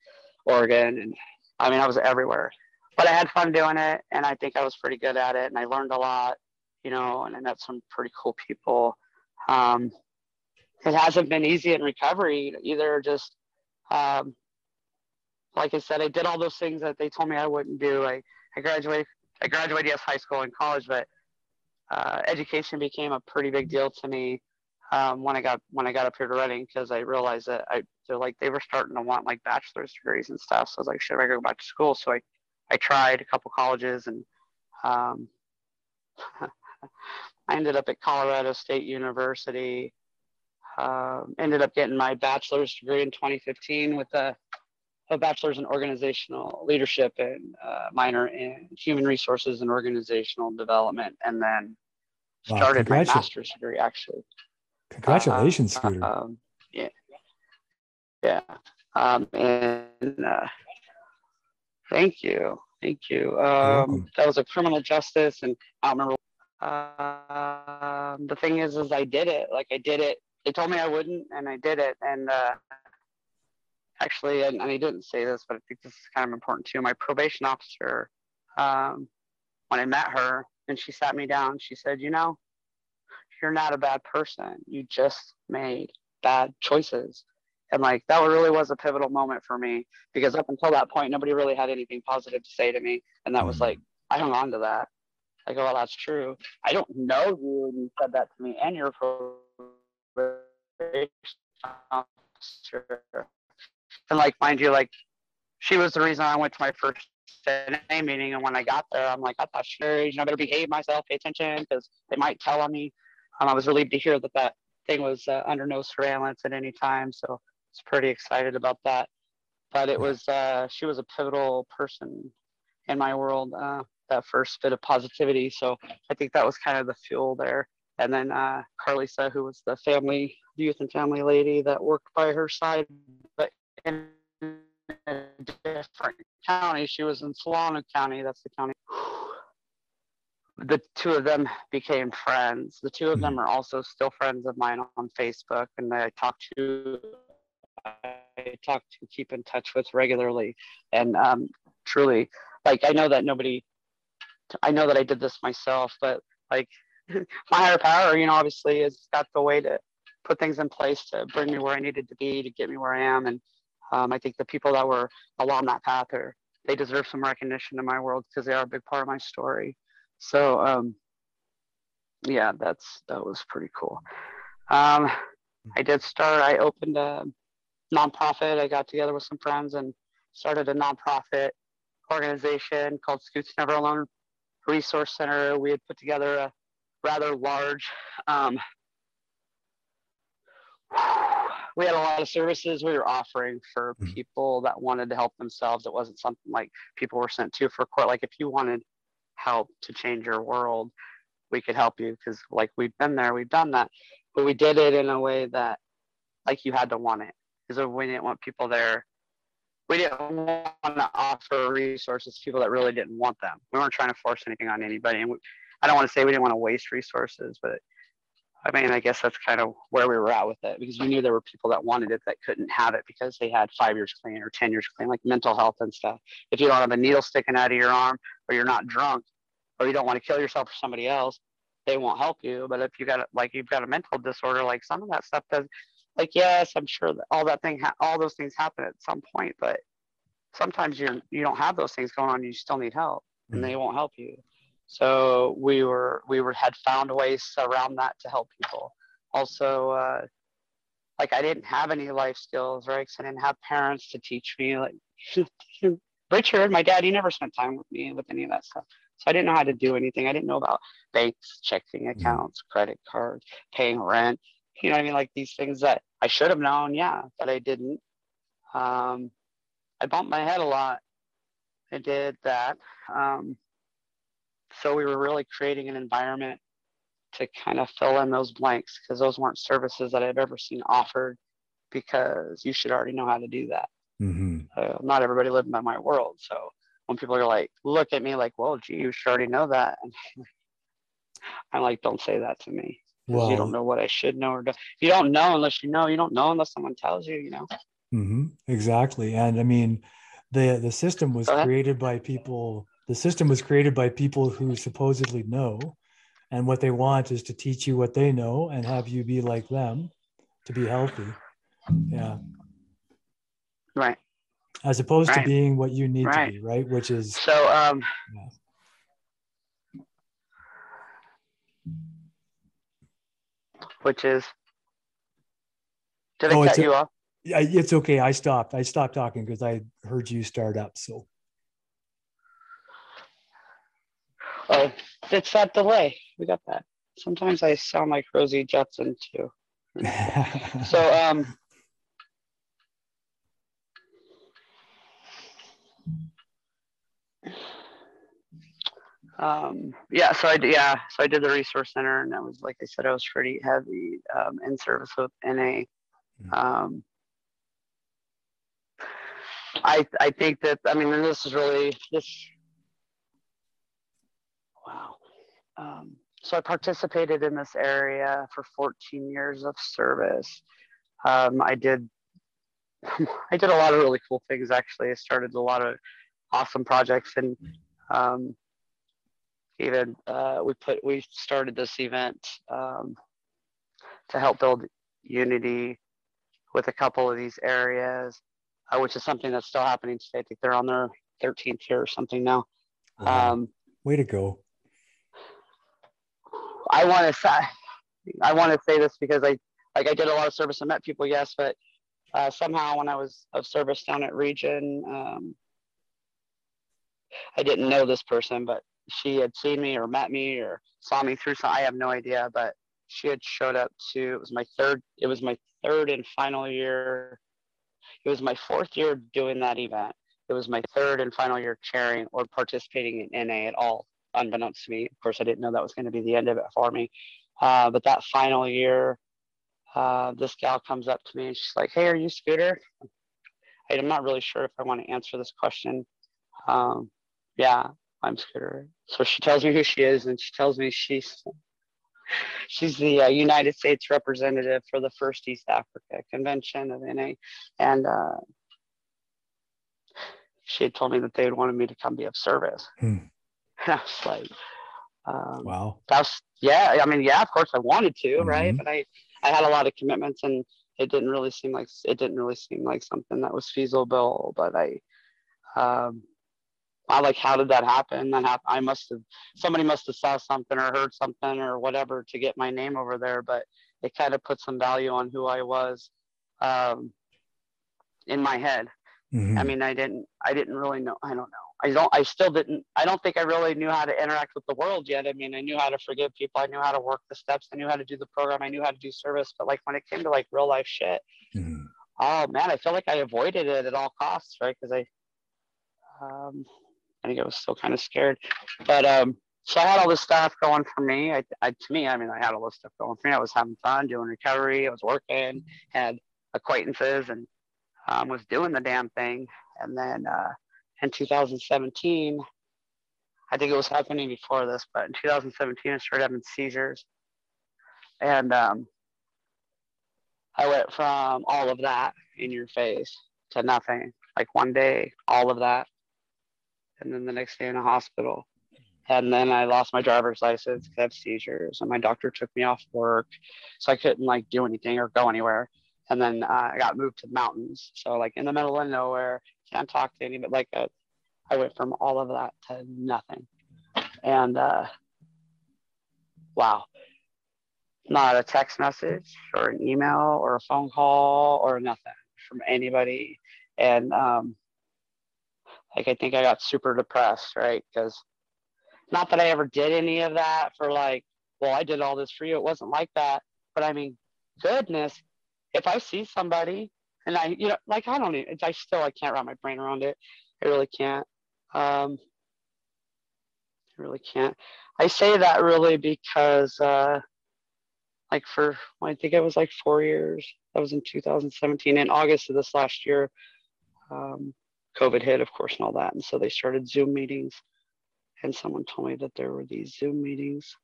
oregon and i mean i was everywhere but I had fun doing it, and I think I was pretty good at it, and I learned a lot, you know, and I met some pretty cool people. Um, it hasn't been easy in recovery either. Just um, like I said, I did all those things that they told me I wouldn't do. I, I graduated, I graduated yes, high school and college, but uh, education became a pretty big deal to me um, when I got when I got up here to Redding because I realized that I they're like they were starting to want like bachelor's degrees and stuff. So I was like, should I go back to school? So I I tried a couple colleges and um, (laughs) I ended up at Colorado State University. Uh, ended up getting my bachelor's degree in 2015 with a, a bachelor's in organizational leadership and uh, minor in human resources and organizational development, and then started wow, my master's degree actually. Congratulations, uh, Scooter. Um, yeah, yeah, um, and uh, Thank you. Thank you. Um, that was a criminal justice, and I don't remember. Uh, the thing is, is I did it. Like I did it. They told me I wouldn't, and I did it. And uh, actually, and, and I didn't say this, but I think this is kind of important too. My probation officer, um, when I met her, and she sat me down, she said, "You know, you're not a bad person. You just made bad choices." And like that really was a pivotal moment for me because up until that point, nobody really had anything positive to say to me. And that was mm-hmm. like, I hung on to that. I go, well, that's true. I don't know you, and you said that to me, and your probation officer. And like, mind you, like, she was the reason I went to my first NA meeting. And when I got there, I'm like, I thought, sure, you know, I better behave myself, pay attention, because they might tell on me. Um, I was relieved to hear that that thing was uh, under no surveillance at any time. So I was pretty excited about that. But it was uh, she was a pivotal person in my world. Uh, that first bit of positivity. So I think that was kind of the fuel there. And then uh, Carlisa, who was the family youth and family lady that worked by her side, in a different county. She was in Solano County. That's the county. (sighs) The two of them became friends. The two of them are also still friends of mine on Facebook, and I talk to I talk to, keep in touch with regularly, and um, truly, like I know that nobody, I know that I did this myself, but like (laughs) my higher power, you know, obviously has got the way to put things in place to bring me where I needed to be to get me where I am, and um, I think the people that were along that path are they deserve some recognition in my world because they are a big part of my story. So um, yeah, that's that was pretty cool. Um, I did start. I opened a nonprofit. I got together with some friends and started a nonprofit organization called Scoots Never Alone Resource Center. We had put together a rather large, um, (sighs) we had a lot of services we were offering for mm-hmm. people that wanted to help themselves. It wasn't something like people were sent to for court. Like if you wanted help to change your world, we could help you because like we've been there, we've done that. But we did it in a way that like you had to want it because we didn't want people there. We didn't want to offer resources to people that really didn't want them. We weren't trying to force anything on anybody. And we, I don't want to say we didn't want to waste resources, but I mean, I guess that's kind of where we were at with it because we knew there were people that wanted it that couldn't have it because they had five years clean or 10 years clean, like mental health and stuff. If you don't have a needle sticking out of your arm or you're not drunk or you don't want to kill yourself or somebody else, they won't help you. But if you got like you've got a mental disorder, like some of that stuff does like yes i'm sure that all that thing ha- all those things happen at some point but sometimes you're you don't have those things going on you still need help and mm-hmm. they won't help you so we were we were had found ways around that to help people also uh, like i didn't have any life skills right because i didn't have parents to teach me like (laughs) richard my dad he never spent time with me with any of that stuff so i didn't know how to do anything i didn't know about banks checking mm-hmm. accounts credit cards paying rent you know what I mean? Like these things that I should have known, yeah, but I didn't. Um, I bumped my head a lot. I did that. Um, so we were really creating an environment to kind of fill in those blanks because those weren't services that I've ever seen offered because you should already know how to do that. Mm-hmm. Uh, not everybody lived by my world. So when people are like, look at me like, well, gee, you should already know that. And (laughs) I'm like, don't say that to me. You don't know what I should know or do. You don't know unless you know. You don't know unless someone tells you, you know? Mm-hmm. Exactly. And I mean, the, the system was created by people. The system was created by people who supposedly know and what they want is to teach you what they know and have you be like them to be healthy yeah right as opposed right. to being what you need right. to be right which is so um yeah. which is did oh, I cut you off? Yeah, it's okay. I stopped. I stopped talking because I heard you start up. So. Oh, it's that delay. We got that. Sometimes I sound like Rosie Judson too. (laughs) so um um yeah so i yeah so i did the resource center and that was like i said i was pretty heavy um, in service with na mm-hmm. um i i think that i mean this is really this wow um, so I participated in this area for 14 years of service. Um, I did (laughs) I did a lot of really cool things actually. I started a lot of awesome projects and um, even uh, we put we started this event um, to help build unity with a couple of these areas, uh, which is something that's still happening today. I think they're on their 13th year or something now. Wow. Um, Way to go! I want to say, I want to say this because I like I did a lot of service and met people, yes, but uh, somehow when I was of service down at Region, um, I didn't know this person, but she had seen me or met me or saw me through some. I have no idea, but she had showed up to. It was my third. It was my third and final year. It was my fourth year doing that event. It was my third and final year chairing or participating in NA at all unbeknownst to me. Of course, I didn't know that was going to be the end of it for me. Uh, but that final year, uh, this gal comes up to me and she's like, "Hey, are you Scooter?" I'm not really sure if I want to answer this question. Um, yeah, I'm Scooter. So she tells me who she is, and she tells me she's she's the uh, United States representative for the first East Africa Convention of NA, and uh, she had told me that they had wanted me to come be of service. Hmm. And (laughs) I was like, um, wow. That's yeah. I mean, yeah. Of course, I wanted to, mm-hmm. right? But I, I had a lot of commitments, and it didn't really seem like it didn't really seem like something that was feasible. But I, um, I like, how did that happen? That happened. I must have somebody must have saw something or heard something or whatever to get my name over there. But it kind of put some value on who I was um, in my head. Mm-hmm. I mean, I didn't, I didn't really know. I don't know. I don't, I still didn't, I don't think I really knew how to interact with the world yet. I mean, I knew how to forgive people. I knew how to work the steps. I knew how to do the program. I knew how to do service. But like when it came to like real life shit, mm-hmm. oh man, I feel like I avoided it at all costs, right? Because I, um, I think I was still kind of scared. But um, so I had all this stuff going for me. I, I, to me, I mean, I had all this stuff going for me. I was having fun, doing recovery. I was working, had acquaintances, and um, was doing the damn thing. And then uh, in 2017. I think it was happening before this, but in 2017, I started having seizures. And um, I went from all of that in your face to nothing. Like one day, all of that. And then the next day in a hospital. And then I lost my driver's license because I have seizures. And my doctor took me off work. So I couldn't like do anything or go anywhere. And then uh, I got moved to the mountains. So like in the middle of nowhere, can't talk to anybody. Like uh, I went from all of that to nothing. And uh, wow, not a text message or an email or a phone call or nothing from anybody. And um, like I think I got super depressed, right? Because not that I ever did any of that for like, well, I did all this for you. It wasn't like that. But I mean, goodness, if I see somebody and I, you know, like I don't even, I still, I can't wrap my brain around it. I really can't. Um, I really can't. I say that really because, uh, like for I think it was like four years. That was in 2017. In August of this last year, um, COVID hit, of course, and all that, and so they started Zoom meetings. And someone told me that there were these Zoom meetings.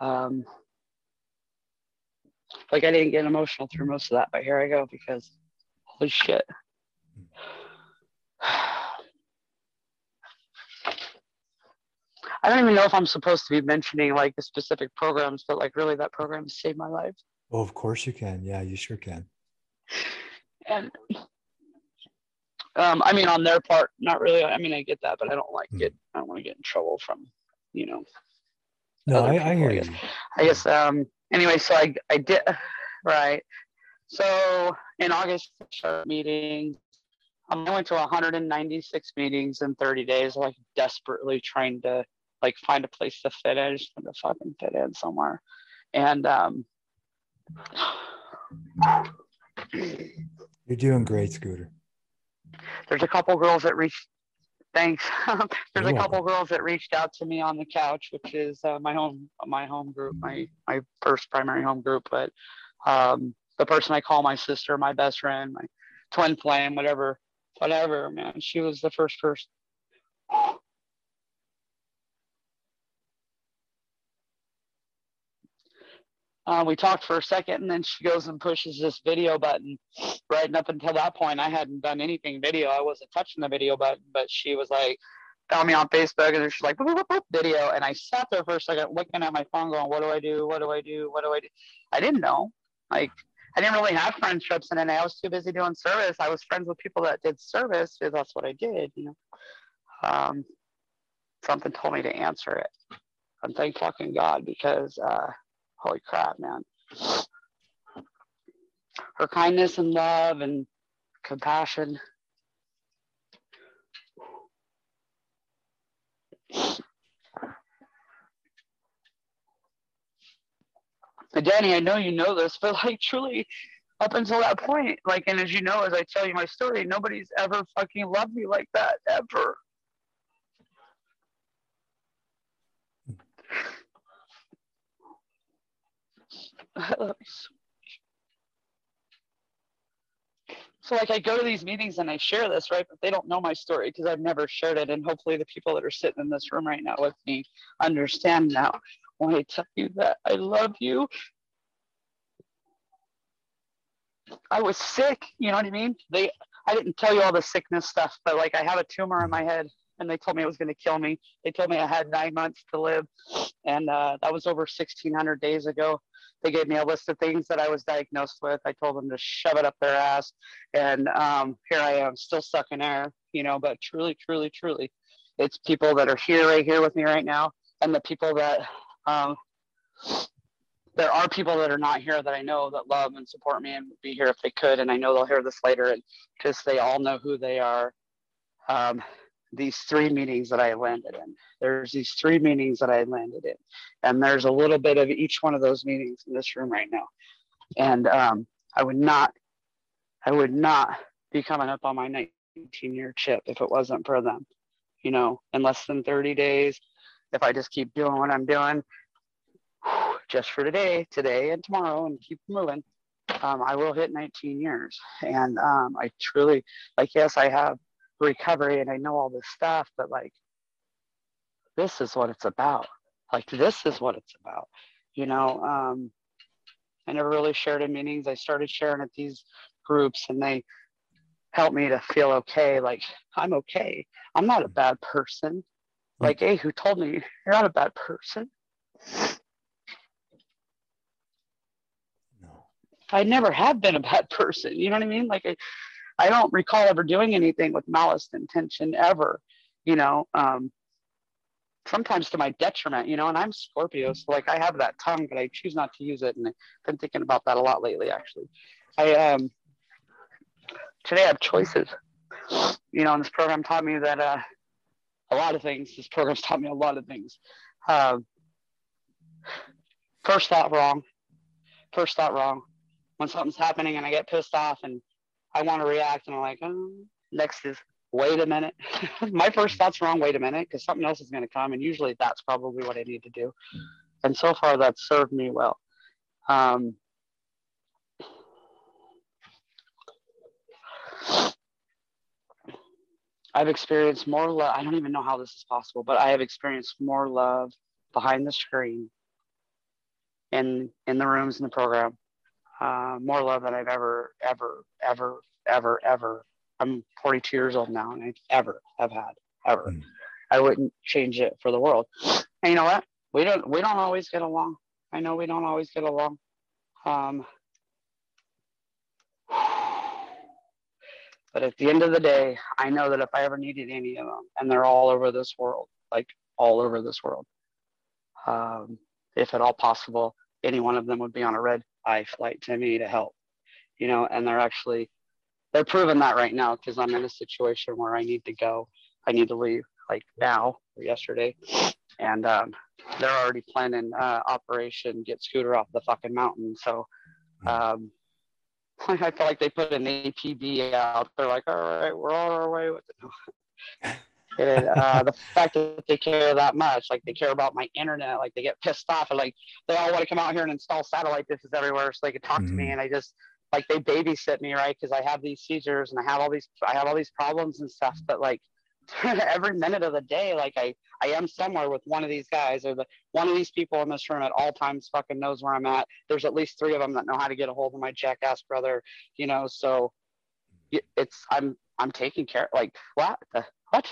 Um, like I didn't get emotional through most of that, but here I go because holy shit. (sighs) I don't even know if I'm supposed to be mentioning like the specific programs, but like really that program saved my life. Oh, of course you can. Yeah, you sure can. And um, I mean, on their part, not really. I mean, I get that, but I don't like get. I don't want to get in trouble from, you know. No, I, I, hear I you. I guess. Um. Anyway, so I I did (sighs) right. So in August meeting, um, I went to 196 meetings in 30 days, like desperately trying to like find a place to fit in, just to fucking fit in somewhere. And um, you're doing great, Scooter. (sighs) There's a couple girls that reached. Thanks. (laughs) There's a couple girls that reached out to me on the couch, which is uh, my home, my home group, my my first primary home group. But um, the person I call my sister, my best friend, my twin flame, whatever, whatever, man. She was the first person Uh, we talked for a second and then she goes and pushes this video button. (sniffs) Right. And up until that point, I hadn't done anything video. I wasn't touching the video button, but she was like, found me on Facebook and she's like, boop, boop, boop, video. And I sat there for a second looking at my phone going, what do I do? What do I do? What do I do? I didn't know. Like, I didn't really have friendships and then I was too busy doing service. I was friends with people that did service because that's what I did, you know. Um, something told me to answer it. And thank fucking God because uh, holy crap, man. Her kindness and love and compassion. Danny, I know you know this, but like truly, up until that point, like, and as you know, as I tell you my story, nobody's ever fucking loved me like that, ever. So like I go to these meetings and I share this, right? But they don't know my story because I've never shared it. And hopefully the people that are sitting in this room right now with me understand now when I tell you that I love you. I was sick, you know what I mean? They I didn't tell you all the sickness stuff, but like I have a tumor in my head and they told me it was going to kill me. They told me I had nine months to live, and uh, that was over 1,600 days ago. They gave me a list of things that I was diagnosed with. I told them to shove it up their ass, and um, here I am, still stuck in air, you know. But truly, truly, truly, it's people that are here, right here with me right now, and the people that um, there are people that are not here that I know that love and support me and would be here if they could, and I know they'll hear this later, and because they all know who they are. Um, these three meetings that I landed in. There's these three meetings that I landed in, and there's a little bit of each one of those meetings in this room right now. And um, I would not, I would not be coming up on my 19 year chip if it wasn't for them. You know, in less than 30 days, if I just keep doing what I'm doing, just for today, today and tomorrow, and keep moving, um, I will hit 19 years. And um, I truly, like, yes, I have recovery and I know all this stuff, but like, this is what it's about. Like, this is what it's about. You know, um, I never really shared in meetings. I started sharing at these groups and they helped me to feel okay. Like, I'm okay. I'm not a bad person. Like, hey, who told me you're not a bad person? No. I never have been a bad person. You know what I mean? Like, I, I don't recall ever doing anything with malice intention ever, you know, um, sometimes to my detriment, you know, and I'm Scorpio, so like I have that tongue, but I choose not to use it. And I've been thinking about that a lot lately, actually. I, um, today I have choices, you know, and this program taught me that, uh, a lot of things. This program's taught me a lot of things. Um, first thought wrong. First thought wrong. When something's happening and I get pissed off and I want to react and I'm like, oh. next is wait a minute. (laughs) My first thought's wrong, wait a minute, because something else is going to come. And usually that's probably what I need to do. And so far, that's served me well. Um, I've experienced more love. I don't even know how this is possible, but I have experienced more love behind the screen in in the rooms in the program. Uh, more love than I've ever, ever, ever, ever, ever. I'm 42 years old now, and I ever have had ever. Mm. I wouldn't change it for the world. And you know what? We don't we don't always get along. I know we don't always get along. Um, (sighs) But at the end of the day, I know that if I ever needed any of them, and they're all over this world, like all over this world, um, if at all possible, any one of them would be on a red eye flight to me to help, you know, and they're actually, they're proving that right now because I'm in a situation where I need to go. I need to leave like now or yesterday. And um, they're already planning uh, Operation Get Scooter off the fucking mountain. So, hmm. um, (laughs) I feel like they put an APB out. They're like, all right, we're on our way with it. (laughs) and, uh, the fact that they care that much, like they care about my internet, like they get pissed off and like they all want to come out here and install satellite dishes everywhere so they can talk mm-hmm. to me. Mm-hmm. And I just like they babysit me, right? Because I have these seizures and I have all these I have all these problems and stuff. But like (laughs) every minute of the day, like I, I am somewhere with one of these guys or the one of these people in this room at all times fucking knows where I'm at. There's at least three of them that know how to get a hold of my jackass brother, you know. So it's I'm I'm taking care. Like what the what?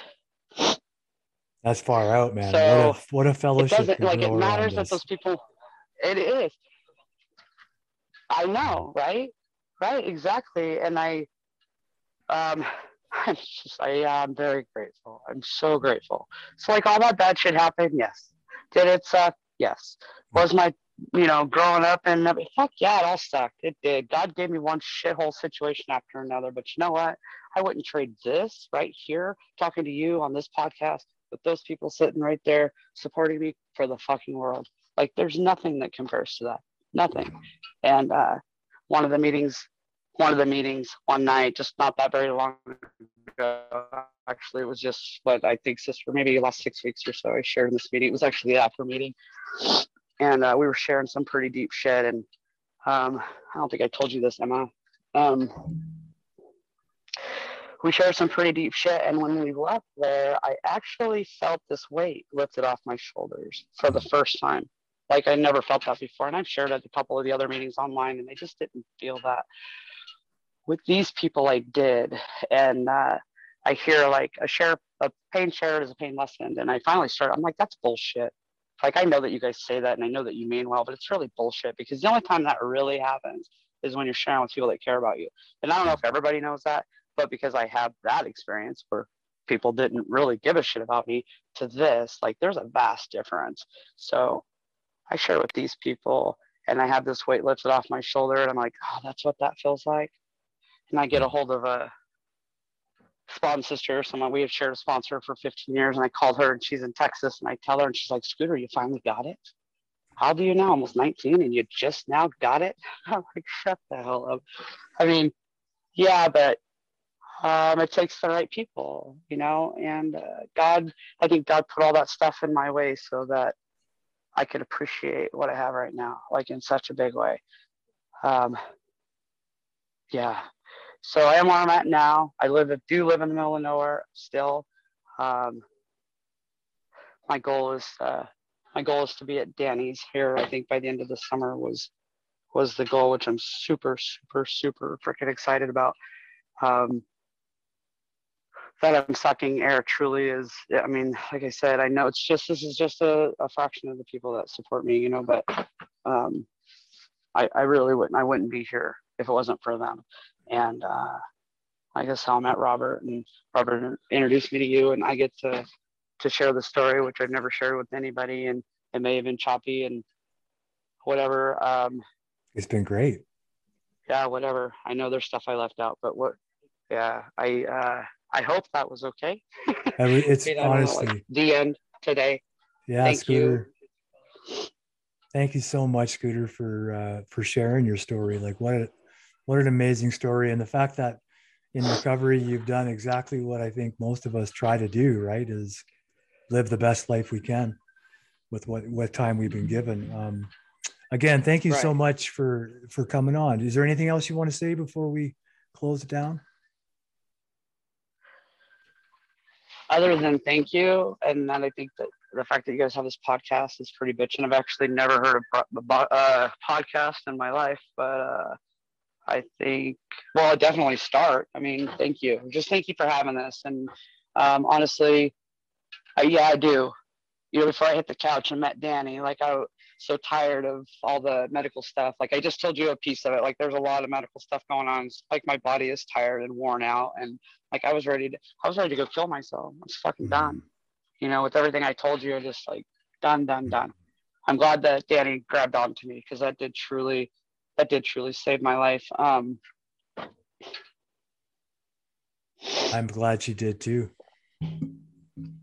That's far out, man. So what a what a fellowship. It like it matters that those people. It is. I know, right? Right, exactly. And I, um, (laughs) I'm just, I, am very grateful. I'm so grateful. So like all that bad shit happened. Yes. Did it suck? Yes. Was my, you know, growing up and fuck yeah, it all sucked. It did. God gave me one shithole situation after another. But you know what? I wouldn't trade this right here, talking to you on this podcast with those people sitting right there supporting me for the fucking world. Like there's nothing that compares to that. Nothing. And uh, one of the meetings one of the meetings one night, just not that very long ago. Actually, it was just what I think, sister, maybe last six weeks or so. I shared in this meeting. It was actually the after meeting, and uh, we were sharing some pretty deep shit. And um, I don't think I told you this, Emma. Um, we shared some pretty deep shit, and when we left there, I actually felt this weight lifted off my shoulders for the first time. Like I never felt that before, and I've shared at a couple of the other meetings online, and I just didn't feel that with these people I did, and uh, I hear like a share a pain shared is a pain lessened, and I finally started. I'm like, that's bullshit. Like I know that you guys say that, and I know that you mean well, but it's really bullshit because the only time that really happens is when you're sharing with people that care about you. And I don't know if everybody knows that, but because I have that experience where people didn't really give a shit about me to this, like there's a vast difference. So I share with these people and I have this weight lifted off my shoulder and I'm like, oh, that's what that feels like and I get a hold of a spawn sister, someone we have shared a sponsor for 15 years, and I called her and she's in Texas, and I tell her, and she's like, Scooter, you finally got it? How do you now? Almost 19, and you just now got it? (laughs) I'm like, shut the hell up. I mean, yeah, but um, it takes the right people, you know, and uh, God, I think God put all that stuff in my way so that I could appreciate what I have right now, like in such a big way. Um, yeah, so I am where I'm at now. I live, do live in the middle of nowhere still. Um, my goal is, uh, my goal is to be at Danny's here. I think by the end of the summer was, was the goal, which I'm super, super, super freaking excited about. Um, that I'm sucking air truly is, I mean, like I said, I know it's just, this is just a, a fraction of the people that support me, you know, but um, I, I really wouldn't, I wouldn't be here if it wasn't for them and uh, I guess how I met Robert, and Robert introduced me to you, and I get to to share the story, which I've never shared with anybody, and it may have been choppy and whatever. Um, it's been great. Yeah, whatever. I know there's stuff I left out, but what? Yeah, I uh, I hope that was okay. it's (laughs) you know, honestly like the end today. Yeah, Thank Scooter. You. Thank you so much, Scooter, for uh, for sharing your story. Like what a what an amazing story and the fact that in recovery, you've done exactly what I think most of us try to do, right? Is live the best life we can with what, what time we've been given. Um, again, thank you right. so much for, for coming on. Is there anything else you want to say before we close it down? Other than thank you, and then I think that the fact that you guys have this podcast is pretty bitching. I've actually never heard a uh, podcast in my life, but uh, I think, well, I definitely start. I mean, thank you. Just thank you for having this. And um, honestly, uh, yeah, I do. You know, before I hit the couch and met Danny, like I was so tired of all the medical stuff. Like I just told you a piece of it. Like there's a lot of medical stuff going on. It's like my body is tired and worn out, and like I was ready to, I was ready to go kill myself. I was fucking done. You know, with everything I told you, I just like done, done, done. I'm glad that Danny grabbed onto me because that did truly that did truly save my life. Um, I'm glad she did too.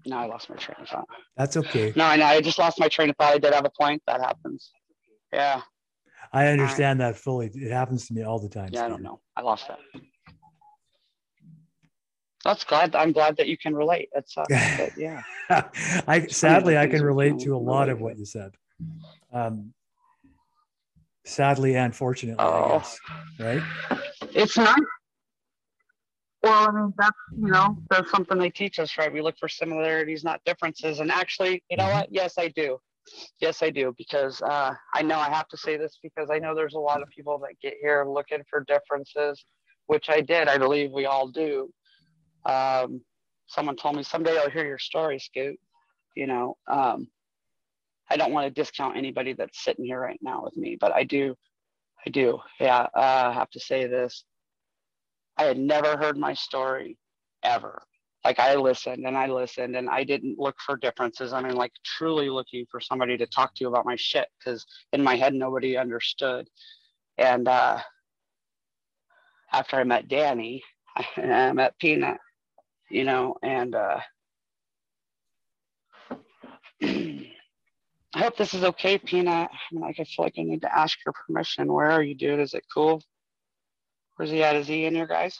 No, I lost my train of thought. That's okay. No, I know. I just lost my train of thought. I did have a point. That happens. Yeah. I understand that fully. It happens to me all the time. Yeah, Steve. I don't know. I lost that. That's glad. I'm glad that you can relate. That's uh, yeah. (laughs) I sadly I can relate to a lot of what you said. Um, sadly and fortunately, oh. Guess, right? It's not. Well, I mean, that's, you know, that's something they teach us, right? We look for similarities, not differences. And actually, you know mm-hmm. what? Yes, I do. Yes, I do. Because uh, I know I have to say this because I know there's a lot of people that get here looking for differences, which I did. I believe we all do. Um, someone told me someday I'll hear your story, Scoot. You know, um, I don't want to discount anybody that's sitting here right now with me, but I do, I do. Yeah, uh, have to say this. I had never heard my story ever. Like I listened and I listened and I didn't look for differences. I mean, like truly looking for somebody to talk to about my shit because in my head nobody understood. And uh, after I met Danny, (laughs) I met Peanut, you know, and uh, I hope this is okay, Peanut. I mean, like, I feel like I need to ask your permission. Where are you, dude? Is it cool? Where's he at? Is he in here, guys?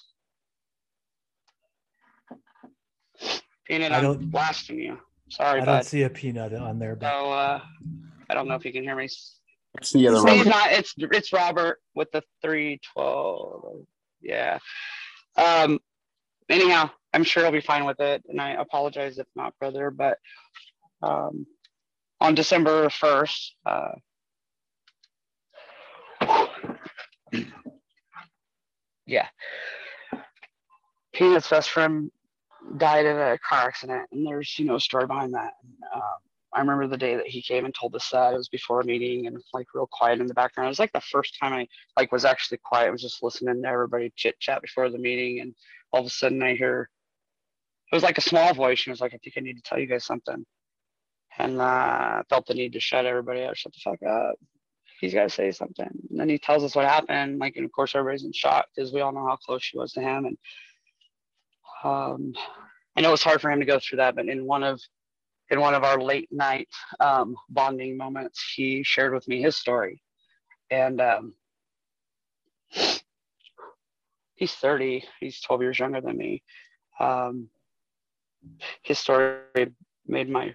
Peanut, I don't, I'm blasting you. Sorry, I bud. don't see a peanut on there. But... So, uh, I don't know if you can hear me. It's the other Robert. Not, it's, it's Robert with the 312. Yeah. Um, anyhow, I'm sure he'll be fine with it. And I apologize if not, brother, but um, on December 1st. Uh, yeah. Peanut's best friend died in a car accident, and there's you know a story behind that. Um, I remember the day that he came and told us that it was before a meeting and like real quiet in the background. It was like the first time I like was actually quiet. I was just listening to everybody chit chat before the meeting, and all of a sudden I hear it was like a small voice. She was like, "I think I need to tell you guys something." And uh, felt the need to shut everybody up. Shut the fuck up. He's got to say something. And then he tells us what happened. Like, and of course, everybody's in shock because we all know how close she was to him. And um, I know it's hard for him to go through that, but in one of in one of our late night um, bonding moments, he shared with me his story, and um, he's 30. He's 12 years younger than me. Um, his story made my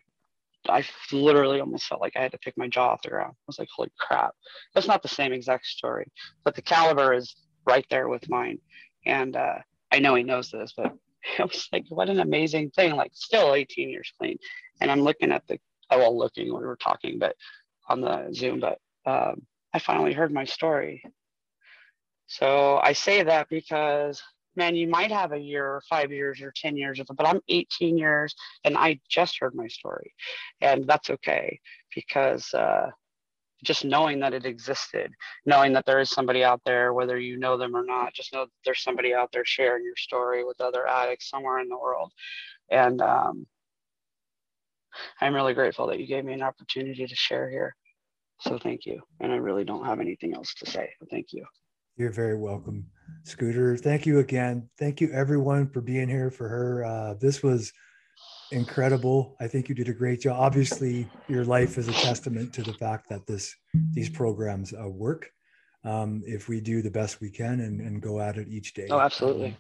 I literally almost felt like I had to pick my jaw off the ground. I was like, holy crap. That's not the same exact story, but the caliber is right there with mine. And uh, I know he knows this, but (laughs) I was like, what an amazing thing. Like, still 18 years clean. And I'm looking at the, oh, well, looking, we were talking, but on the Zoom, but um, I finally heard my story. So I say that because man, you might have a year or five years or 10 years of it, but I'm 18 years and I just heard my story. And that's okay because uh, just knowing that it existed, knowing that there is somebody out there, whether you know them or not, just know that there's somebody out there sharing your story with other addicts somewhere in the world. And um, I'm really grateful that you gave me an opportunity to share here. So thank you. And I really don't have anything else to say. Thank you. You're very welcome, Scooter. Thank you again. Thank you, everyone, for being here for her. Uh, this was incredible. I think you did a great job. Obviously, your life is a testament to the fact that this these programs uh, work. Um, if we do the best we can and, and go at it each day. Oh, absolutely.